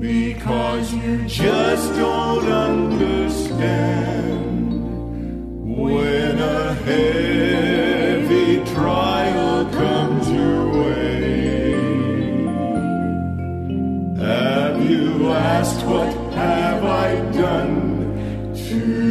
Because you just don't understand. When a heavy trial comes your way, have you asked what have I done to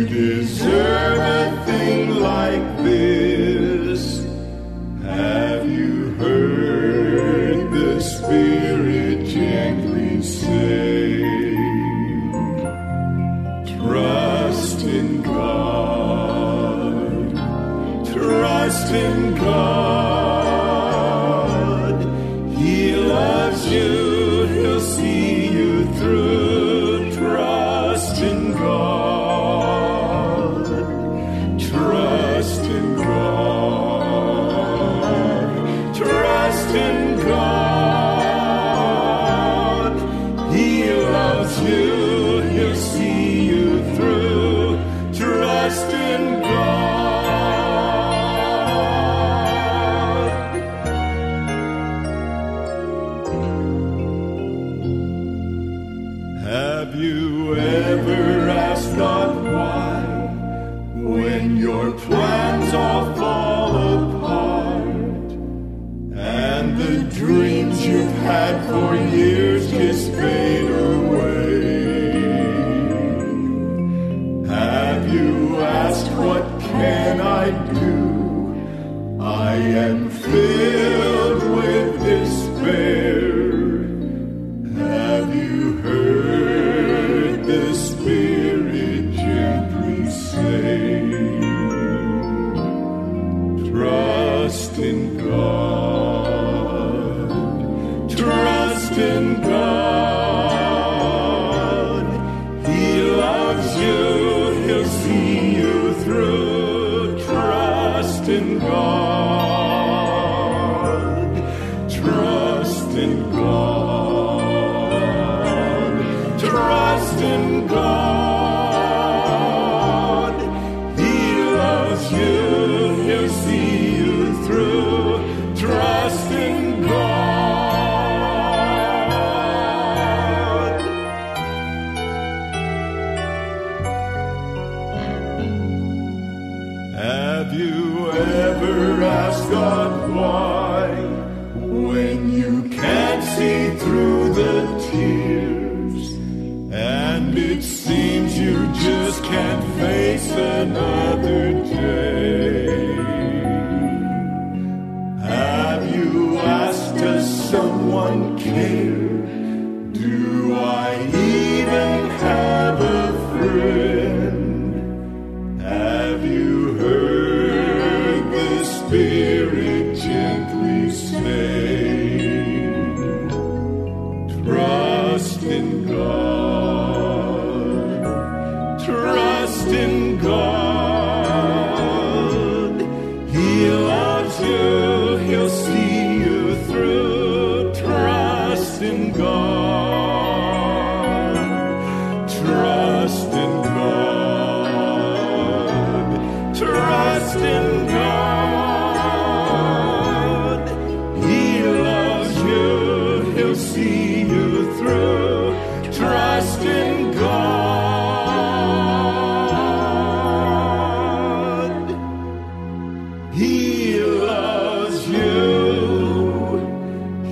He loves you.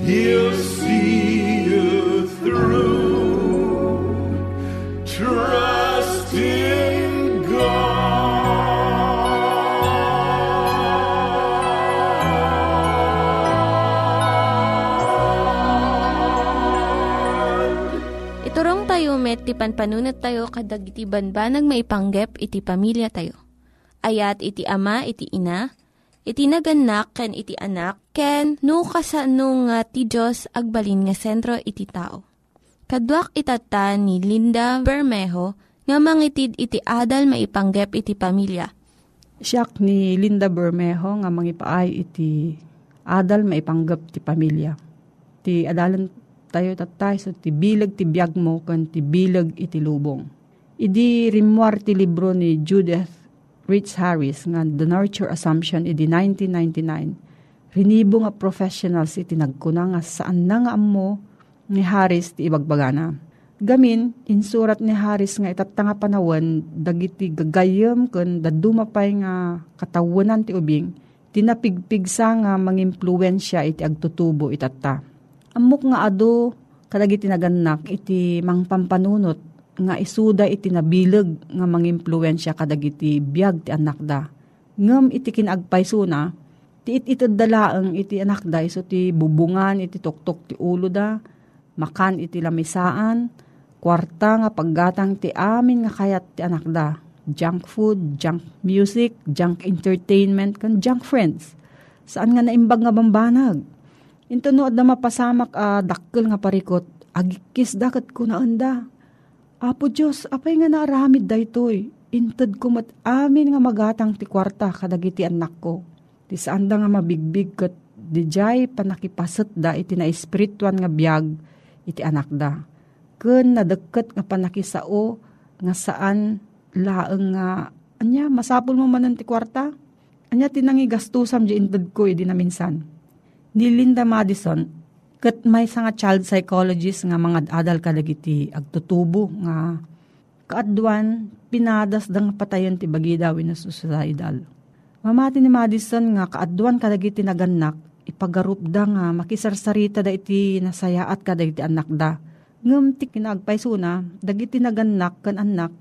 He'll see you through. Trust in God. Iturong tayo met, ti panpanunat tayo kadag iti banbanag maipanggep iti pamilya tayo. Ayat iti ama, iti ina, iti naganak, ken iti anak, ken no kasano nga ti Diyos agbalin nga sentro iti tao. Kaduak itata ni Linda Bermejo nga mangitid iti adal maipanggep iti pamilya. Siyak ni Linda Bermejo nga mangipaay iti adal maipanggap ti pamilya. Ti adalan tayo tatay so ti bilag ti biyag mo kan ti bilag iti lubong. Idi rimwar ti libro ni Judith Rich Harris nga The Nurture Assumption idi 1999. Rinibo nga professionals iti nagkuna nga saan na nga ammo ni Harris ti ibagbagana. Gamin, insurat ni Harris nga itatanga panawan, dagiti gagayam kun dadumapay nga katawanan ti ubing, tinapigpigsa nga mangimpluensya iti agtutubo itatta. Amok nga ado, kadagiti naganak iti mangpampanunot, nga isuda iti nabilag nga mangimpluensya kadagiti biag ti anak da. Ngem iti kinagpayso na, ti it itad dalaang iti anak da, iso ti bubungan iti tuktok ti ulo da, makan iti lamisaan, kwarta nga paggatang ti amin nga kayat ti anak da. Junk food, junk music, junk entertainment, kan junk friends. Saan nga naimbag nga bambanag? Ito no, adda mapasamak a dakkel nga parikot, agikis dakat ko na anda. Apo Diyos, apay nga naaramid daytoy. Intad ko mat amin nga magatang ti kwarta kadagiti anak ko. Ti saan nga mabigbig kat di jay panakipasat da iti na espirituan nga biyag iti anak da. Kun nadagkat nga panakisao nga saan laeng nga anya masapol mo manan ti kwarta. Anya tinangi gastusam di intad ko iti na minsan. Ni Linda Madison, kat may nga child psychologist nga mga adal kadagiti agtutubo nga kaadwan pinadas dang patayon ti bagi daw na suicidal. Mamati ni Madison nga kaadwan kadagiti naganak ipagarup da nga makisarsarita da iti nasayaat kadagiti anak da. Ngem ti kinagpayso na dagiti naganak kan anak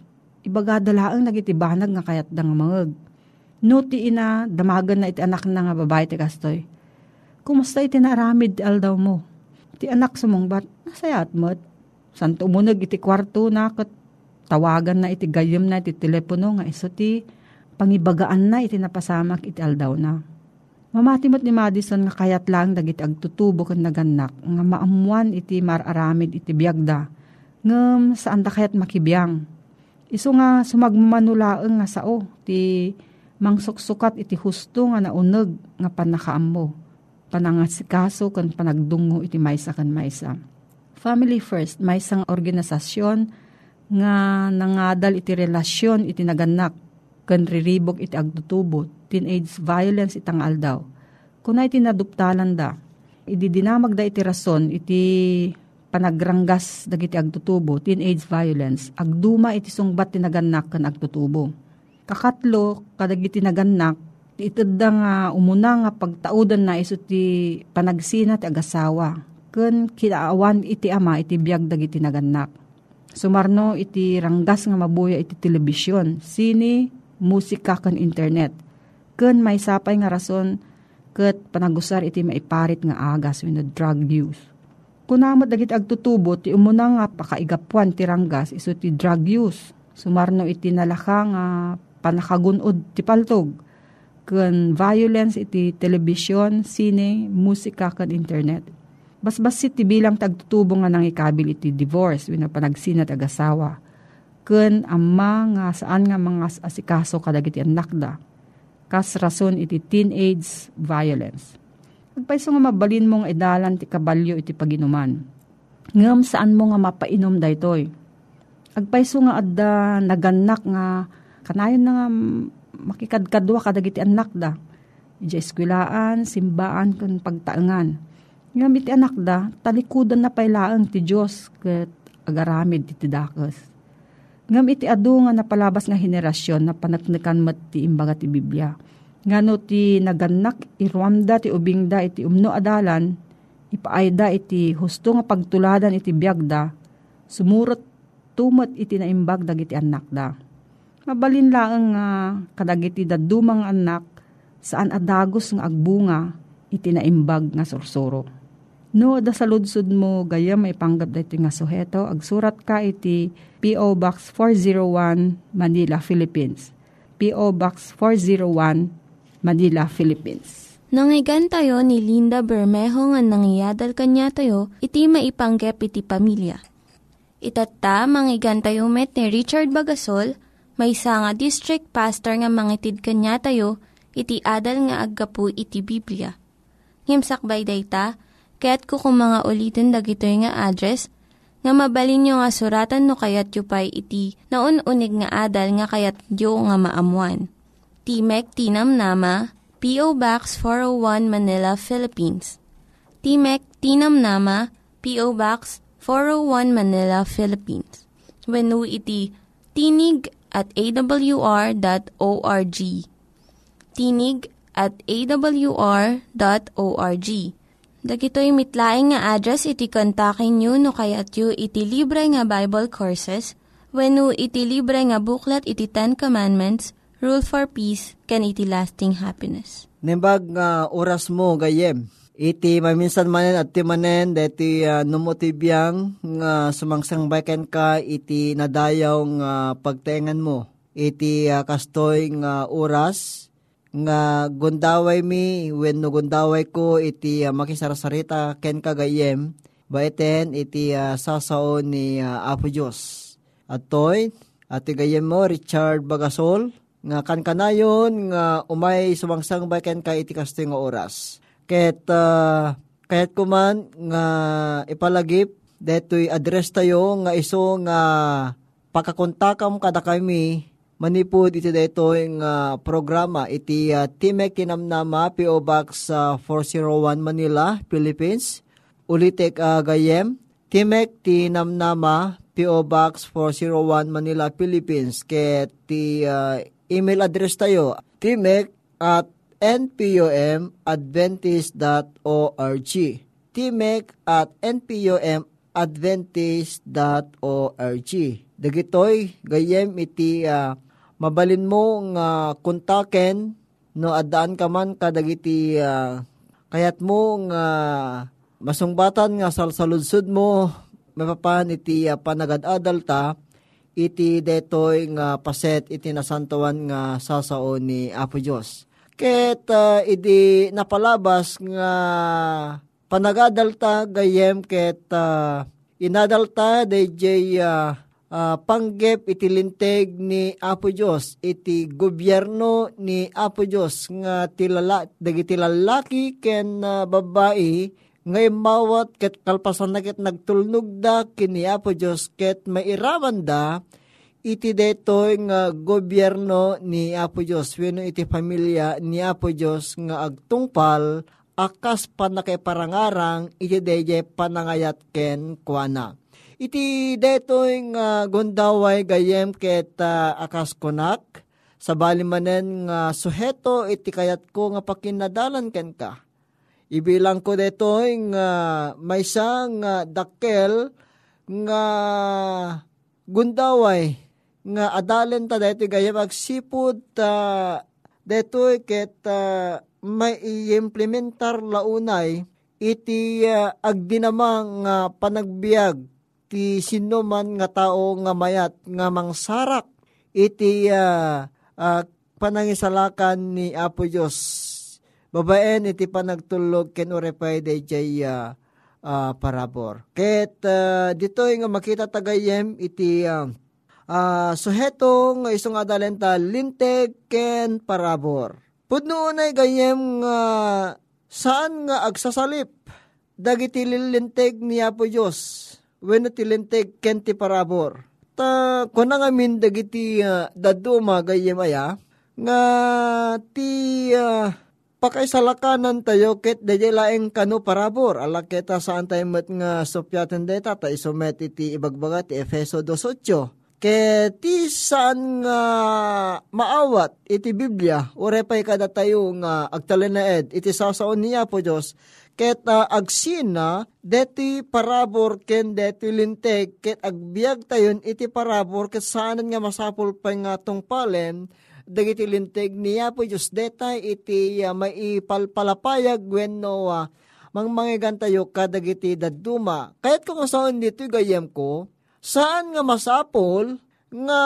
ibagadalaang nagiti banag nga kayat da nga. No ti ina damagan na iti anak na nga babae ti kastoy kumusta iti naramid aldaw mo? Ti anak sumungbat, nasayat mo't. San tumunag iti kwarto na kat tawagan na iti gayam na iti telepono nga iso ti pangibagaan na iti napasamak iti aldaw na. Mamati mo't ni Madison nga kayat lang dagiti agtutubo kan naganak nga maamuan iti mararamid iti biyagda. Ngem saan da kayat makibiyang. Iso nga sumagmamanulaeng nga sao ti mangsuksukat iti husto nga nauneg nga panakaam mo panangasikaso kan panagdungo iti maysa kan maysa. Family First, may isang organisasyon nga nangadal iti relasyon iti naganak kan riribok iti agtutubo, teenage violence itang aldaw. Kuna iti naduptalan da, idi dinamag da iti rason iti panagranggas dagiti agtutubo, teenage violence, agduma iti sungbat ti naganak kan agtutubo. Kakatlo, kadagiti naganak, Ti itadda nga umuna nga pagtaudan na iso ti panagsina ti agasawa. Kun kinaawan iti ama iti biyag dagiti naganak. Sumarno iti ranggas nga mabuya iti telebisyon, sini, musika kan internet. Kun may sapay nga rason ket panagusar iti maiparit nga agas wenno drug use. Kunamot dagiti agtutubo ti umuna nga pakaigapuan ti ranggas iso ti drug use. Sumarno iti nalaka nga panakagunod ti paltog ken violence iti telebisyon, sine, musika ken internet. Basbasit ti bilang tagtutubo nga nang ikabil iti divorce wenno panagsinat agasawa. Ken amma nga saan nga mga asikaso kadagiti anak da. Kas rason iti teenage violence. Agpaiso nga mabalin mong edalan ti kabalyo iti paginuman. Ngam saan mo nga mapainom daytoy. Agpaiso nga adda naganak nga kanayon na nga makikadkadwa kadagiti anak da. Ija eskwilaan, simbaan, kun pagtaengan. Nga iti anak da, talikudan na pailaang ti Diyos ket agaramid ti dakes. Ngam iti adu nga napalabas nga henerasyon na panaknakan mat ti imbaga ti Biblia. Ngano ti naganak irwamda ti ubingda iti umno adalan, ipaayda iti husto nga pagtuladan iti biyagda, sumurot tumat iti naimbag dagiti anak da Mabalin lang nga kadagiti dadumang anak saan adagos nga agbunga iti naimbag nga sursuro. No, da sa mo gaya may panggap dito nga suheto, agsurat ka iti P.O. Box 401 Manila, Philippines. P.O. Box 401 Manila, Philippines. Nangyigan tayo ni Linda Bermejo nga nangyadal kanya tayo, iti maipanggep iti pamilya. Itatta, manggigan tayo met ni Richard Bagasol, may nga district pastor nga mangitid kanya tayo, iti adal nga aggapu iti Biblia. Ngimsakbay dayta, kaya't kukum mga ulitin dagito nga address, nga mabalin nyo nga suratan no kayat yu pa'y iti na unig nga adal nga kayat yu nga maamuan. Timek Tinam Nama, P.O. Box 401 Manila, Philippines. Timek Tinam Nama, P.O. Box 401 Manila, Philippines. When iti tinig at awr.org. Tinig at awr.org. Dagitoy mitlaing nga address iti kontakin nyo no kayat yu iti libre nga Bible Courses when no iti libre nga buklat iti Ten Commandments, Rule for Peace, can iti lasting happiness. Nembag nga oras mo gayem. Iti maminsan manen at ti manen deti uh, numotibiyang nga sumangsang baken ka iti nadayaw nga pagtengan mo. Iti uh, kastoy nga oras nga gundaway mi when no gundaway ko iti uh, makisarasarita ken kagayem baiten iti uh, sasao ni uh, Apo Diyos. At toy, at gayem mo Richard Bagasol nga kankanayon nga umay sumangsang baken ka iti kastoy nga oras Ket uh, kahit kuman nga ipalagip detoy address tayo nga iso nga pakakontakam kada kami manipod iti dito yung uh, programa iti uh, Timek Tinamnama PO Box uh, 401 Manila, Philippines. Ulitek uh, gayem Timek Tinamnama PO Box 401 Manila, Philippines. Ket ti uh, email address tayo timek at npomadventist.org timek at npomadventist.org Dagitoy gayem iti uh, mabalin mo nga uh, kontaken no adaan ka man kadagiti uh, kayat mo nga uh, masungbatan nga salsaludsud mo mapapan iti uh, panagad-adal ta iti detoy nga paset iti nasantawan nga sasao ni Apo Dios Ket uh, idi napalabas nga panagadalta gayem ket uh, inadalta DJ uh, uh, panggep iti linteg ni Apo Dios iti gobyerno ni Apo Dios nga tilala dagiti lalaki ken uh, babae nga mawat ket kalpasan na ket nagtulnog da kini Apo Dios ket mairaman da iti detoy nga gobyerno ni Apo Diyos, weno iti pamilya ni Apo Diyos nga agtungpal, akas panakaiparangarang iti deje panangayat ken kuana. Iti detoy nga gondaway gayem ket uh, akas konak, sa bali manen nga suheto iti kayat ko nga pakinadalan ken ka. Ibilang ko dito nga maysa nga dakkel nga gundaway nga adalen ta dito gayam agsipod ta dito ket uh, may i-implementar launay iti uh, agdinamang nga uh, panagbiag ti sino man nga tao nga mayat nga mangsarak iti uh, uh, panangisalakan ni Apo Diyos. Babaen iti panagtulog ken urepay day jay uh, uh, parabor. Ket uh, dito nga makita tagayem iti uh, uh, suheto nga isong adalenta linteg ken parabor. Pudno unay gayem nga saan nga agsasalip dagiti lilinteg ni Apo Diyos wenno tilinteg ken ti parabor. Ta kuna nga min dagiti uh, daduma gayem aya nga ti uh, pakaisalakanan tayo ket dayay laeng kano parabor ala keta saan tayo met nga sopyaten deta ta isomet iti ibagbaga ti Efeso 2.8 ti saan nga maawat iti Biblia urepay kada tayo nga agtalenaed iti sasaon niya po Diyos ket uh, agsina deti parabor ken deti linteg ket agbiag tayon iti parabor ket saanan nga masapul pa nga tungpalen dagiti linteg niya po Diyos detay iti uh, maipalpalapayag wenno uh, mangmangigan tayo kadagiti daduma. Kayat ko saan dito gayem ko, saan nga masapol nga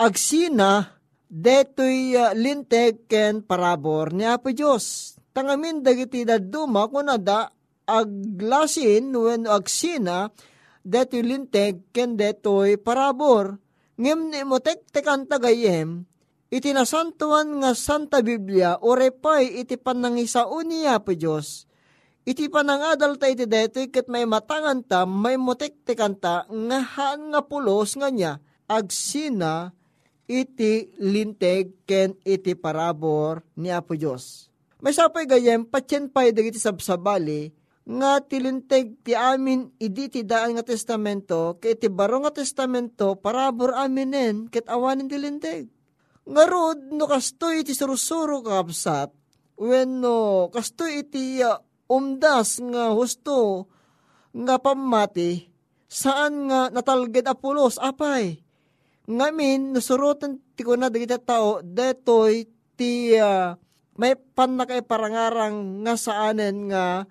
agsina detoy uh, linteg ken parabor niya po Diyos tangamin dagiti daduma kuna da aglasin when agsina detoy linteg ken detoy parabor. Ngem ni mo tek tekan tagayem iti nasantuan nga Santa Biblia orepay iti panangisaon niya po Diyos iti panangadal ta iti detoy ket may matangan ta may motek tekan ta nga haan nga pulos nga niya agsina iti linteg ken iti parabor ni Apo Diyos may sapay gayem, patyen pay dagiti sabsabali, nga tilinteg ti amin idi ti daan nga testamento, kay ti baro nga testamento, parabor aminen, ket awanin tilinteg. Nga rod, no kastoy iti surusuro kapsat, when no kastoy iti uh, umdas nga husto, nga pamati, saan nga natalged apulos, apay. Ngamin, nasurutan ti ko na dagiti tao, detoy ti uh, may pan na kay parangarang nga saanen nga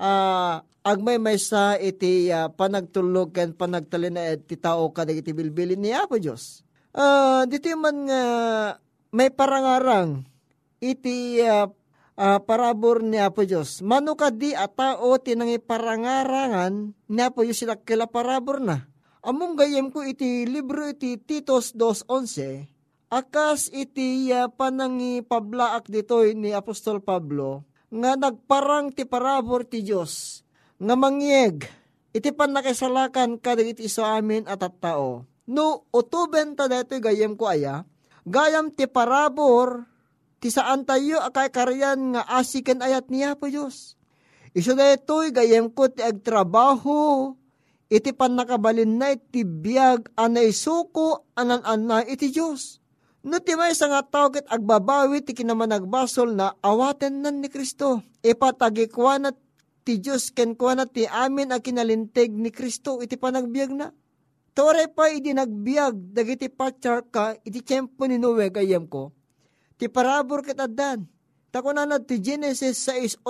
uh, agmay may sa iti uh, panagtulog ken panagtalinaed ti tao kadag iti bilbilin ni Apo Diyos. Uh, dito man nga may parangarang iti uh, uh, parabor ni Apo Diyos. Mano ka di a tao tinangi parangarangan ni Apo Diyos sila kila parabor na. Among gayem ko iti libro iti Titos 2.11 Akas iti uh, panangi pablaak ditoy ni Apostol Pablo, nga nagparang ti parabor ti Diyos, nga mangyeg, iti pan nakisalakan kadag iti iso amin at at tao. No, utuben ta detoy gayem ko aya, gayam ti parabor, ti saan tayo akay karyan nga asiken ayat niya po Diyos. Iso detoy gayem ko ti agtrabaho, iti pan nakabalin na iti biyag anay suko anan-anay iti Diyos No ti may nga tao ket agbabawi ti kinaman nagbasol na awaten nan ni Kristo. Ipatagikwa na ti Diyos ken kwa na ti amin a kinalinteg ni Kristo iti panagbiag na. Tore pa idi nagbiag dagiti patyar ka iti tiyempo ni Noe gayem ko. Ti parabor ket addan. Na ti Genesis 6.8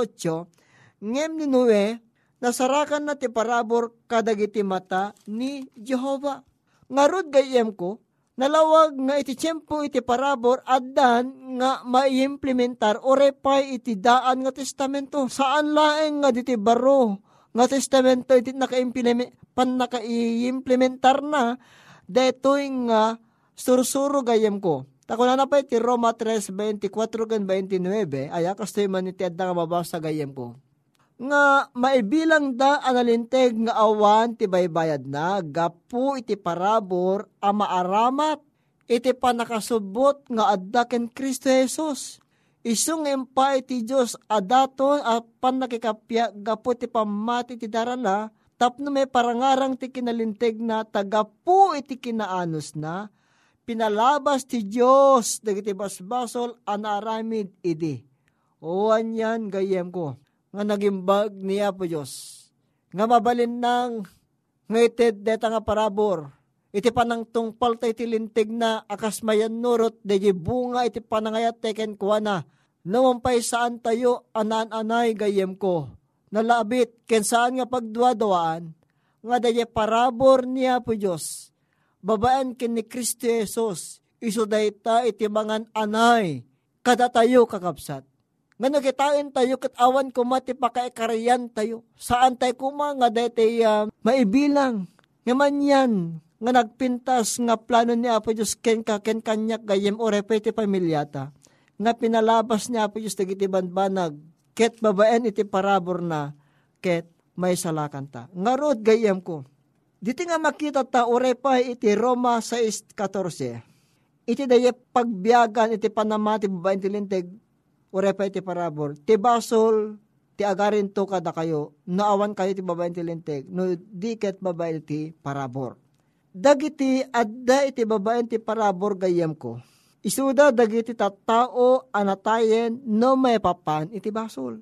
ngem ni Noe nasarakan na ti parabor kadagiti mata ni Jehova. Ngarod gayem ko, nalawag nga iti tiyempo iti parabor addan nga maiimplementar o repay iti daan nga testamento. Saan laeng nga diti baro nga testamento iti naka-implement pan naka-implementar na detoy nga sursuro gayem ko. Tako na pa iti Roma 3.24 gan 29 aya kastoy man iti adda nga mabasa gayem ko. Nga maibilang da analinteg nga awan ti baybayad na. Gapu iti parabor a maaramat iti panakasubot nga adda ken Kristo Jesus. Isung empa iti Diyos adaton at panakikapya gapu ti pamati ti darana tapno may parangarang ti kinalinteg na tagapu iti kinaanos na pinalabas ti Diyos dagiti basbasol anaramid idi. Oan yan gayem ko nga nagimbag niya po Diyos. Nga mabalin nang ngayon deta nga parabor. Iti panang tungpal tayo tilintig na akas mayan nurot de bunga iti panangayat teken kuha na. Nawampay saan tayo anan-anay gayem ko. Nalabit ken saan nga pagduadawaan nga daye parabor niya po Diyos. Babaan ken ni Kristo Jesus iso dayta iti mangan anay kada tayo kakapsat. Nga nagitain tayo kat awan kumati pakaikarayan tayo. Saan tayo kuma nga dayta uh, maibilang. Nga man yan, nga nagpintas nga plano ni Apo Diyos ken ka ken kanyak gayem o repete pamilyata. Nga pinalabas ni Apo Diyos dagiti banbanag ket babaen iti parabor na ket may salakan ta. Nga gayem ko. Diti nga makita ta orepay iti Roma 6.14. Iti daye pagbiyagan iti panamati babaen ti linteg orepay iti parabor. Ti basol ti agarin to kada kayo, naawan kayo ti babae ti linteg, no di ket babae ti parabor. Dagiti adda iti babae ti parabor gayem ko. Isuda dagiti tattao anatayen no may papan iti basol.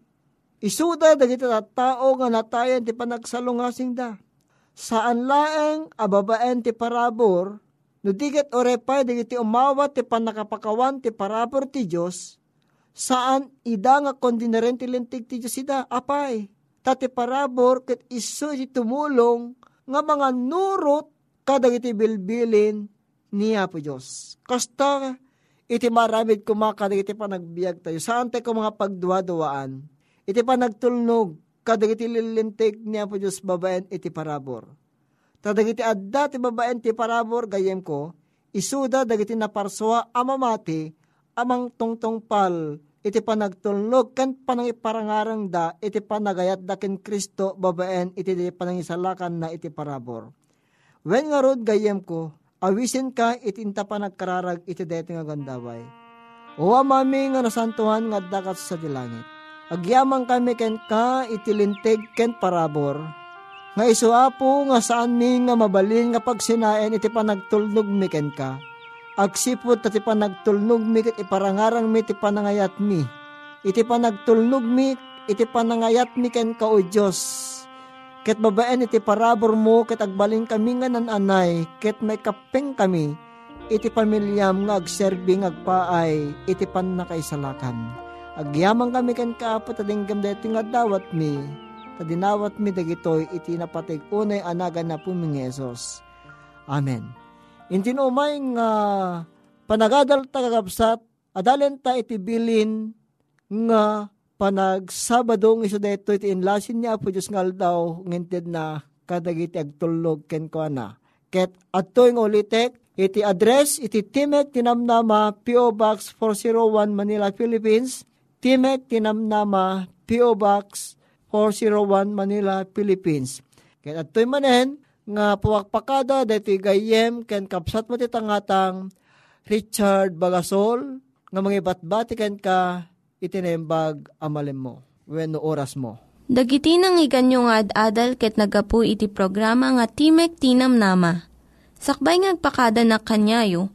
Isuda dagiti tattao nga natayen ti panagsalungasing da. Saan laeng ababaen ti parabor, no diget orepay dagiti umawat ti panakapakawan ti parabor ti Diyos, saan ida nga kundi na rin tilintig ti Diyos ida, apay. Tati parabor ket iso iti tumulong nga mga nurot kadag iti bilbilin niya po Diyos. Kasta iti maramid kumakadag iti panagbiag tayo. Saan tayo mga pagduwa-duwaan? Iti panagtulnog kadag iti lilintig niya po Diyos babaen iti parabor. Tadag iti adda ti babaen ti parabor gayem ko, isuda dagiti naparswa amamati amang tungtungpal iti panagtulnog kan panang iparangarang da iti panagayat da ken Kristo babaen iti di panangisalakan na iti parabor. When nga rod gayem ko, awisin ka iti inta panagkararag iti deti nga gandaway. O amami nga nasantuhan nga dakat sa dilangit. Agyamang kami ken ka iti linteg ken parabor. Nga isuapo nga saan mi nga mabalin nga pagsinaen iti panagtulnog mi ken ka agsipot ti panagtulnog mi ket iparangarang mi ti panangayat mi. Iti panagtulnog mi, iti panangayat mi ken ka o Diyos. Ket babaen iti parabor mo ket agbaling kami nga nananay ket may kapeng kami iti pamilyam nga agserbi nga agpaay iti panakaisalakan. Agyamang kami ken kaapot adinggam deti nga dawat mi tadinawat mi dagitoy iti napatig unay anagan na pumingesos. Amen. Inti no may nga panagadal tagagabsat, adalen ta iti bilin nga panag Sabado ng iso dito iti inlasin niya po Diyos ngal daw nginted na kadagiti agtulog ken ko na. Ket ato yung ulitek, iti address, iti Timek Tinamnama, P.O. Box 401 Manila, Philippines. Timek Tinamnama, P.O. Box 401 Manila, Philippines. Ket yung manen, nga puwakpakada dati gayem ken kapsat mo titangatang Richard Bagasol nga mga batbati ken ka itinembag amalem mo when oras mo. Dagiti nang iganyo nga ad-adal ket nagapu iti programa nga Timek Tinam Nama. Sakbay ngagpakada na kanyayo,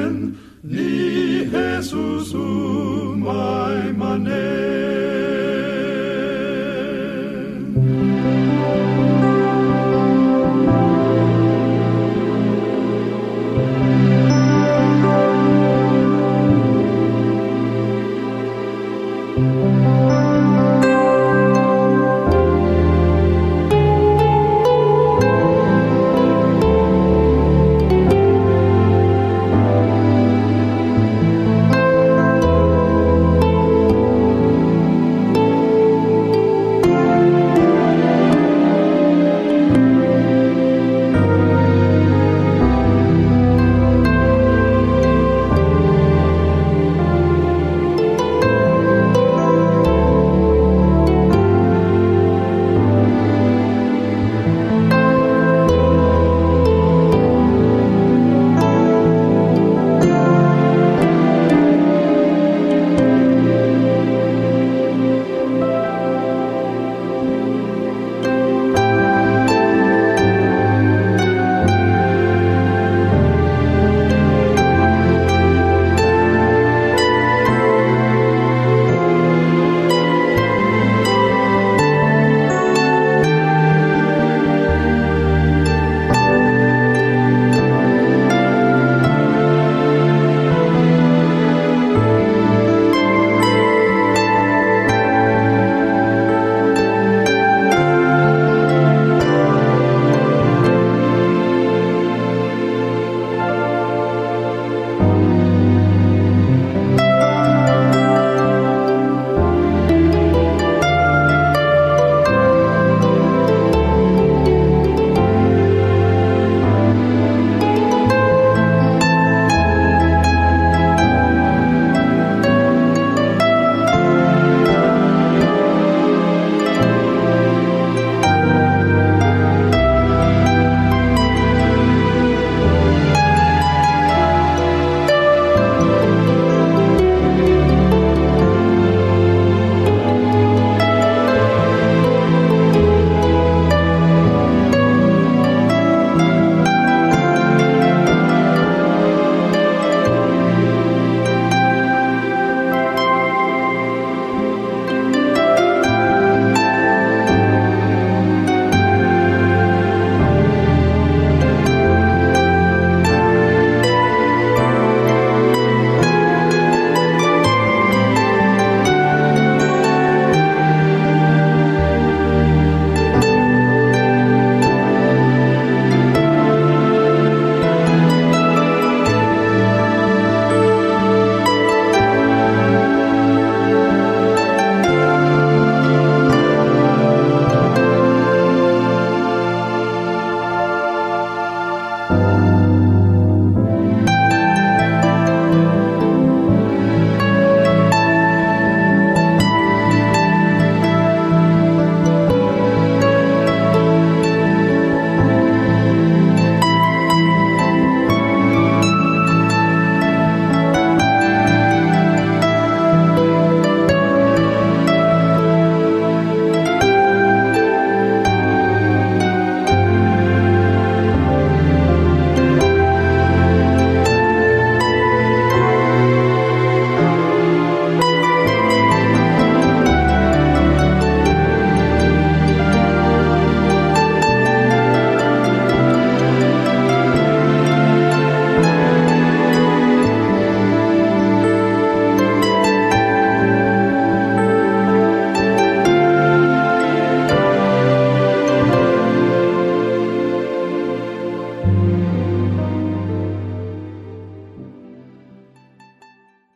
ni Jesus umay manen.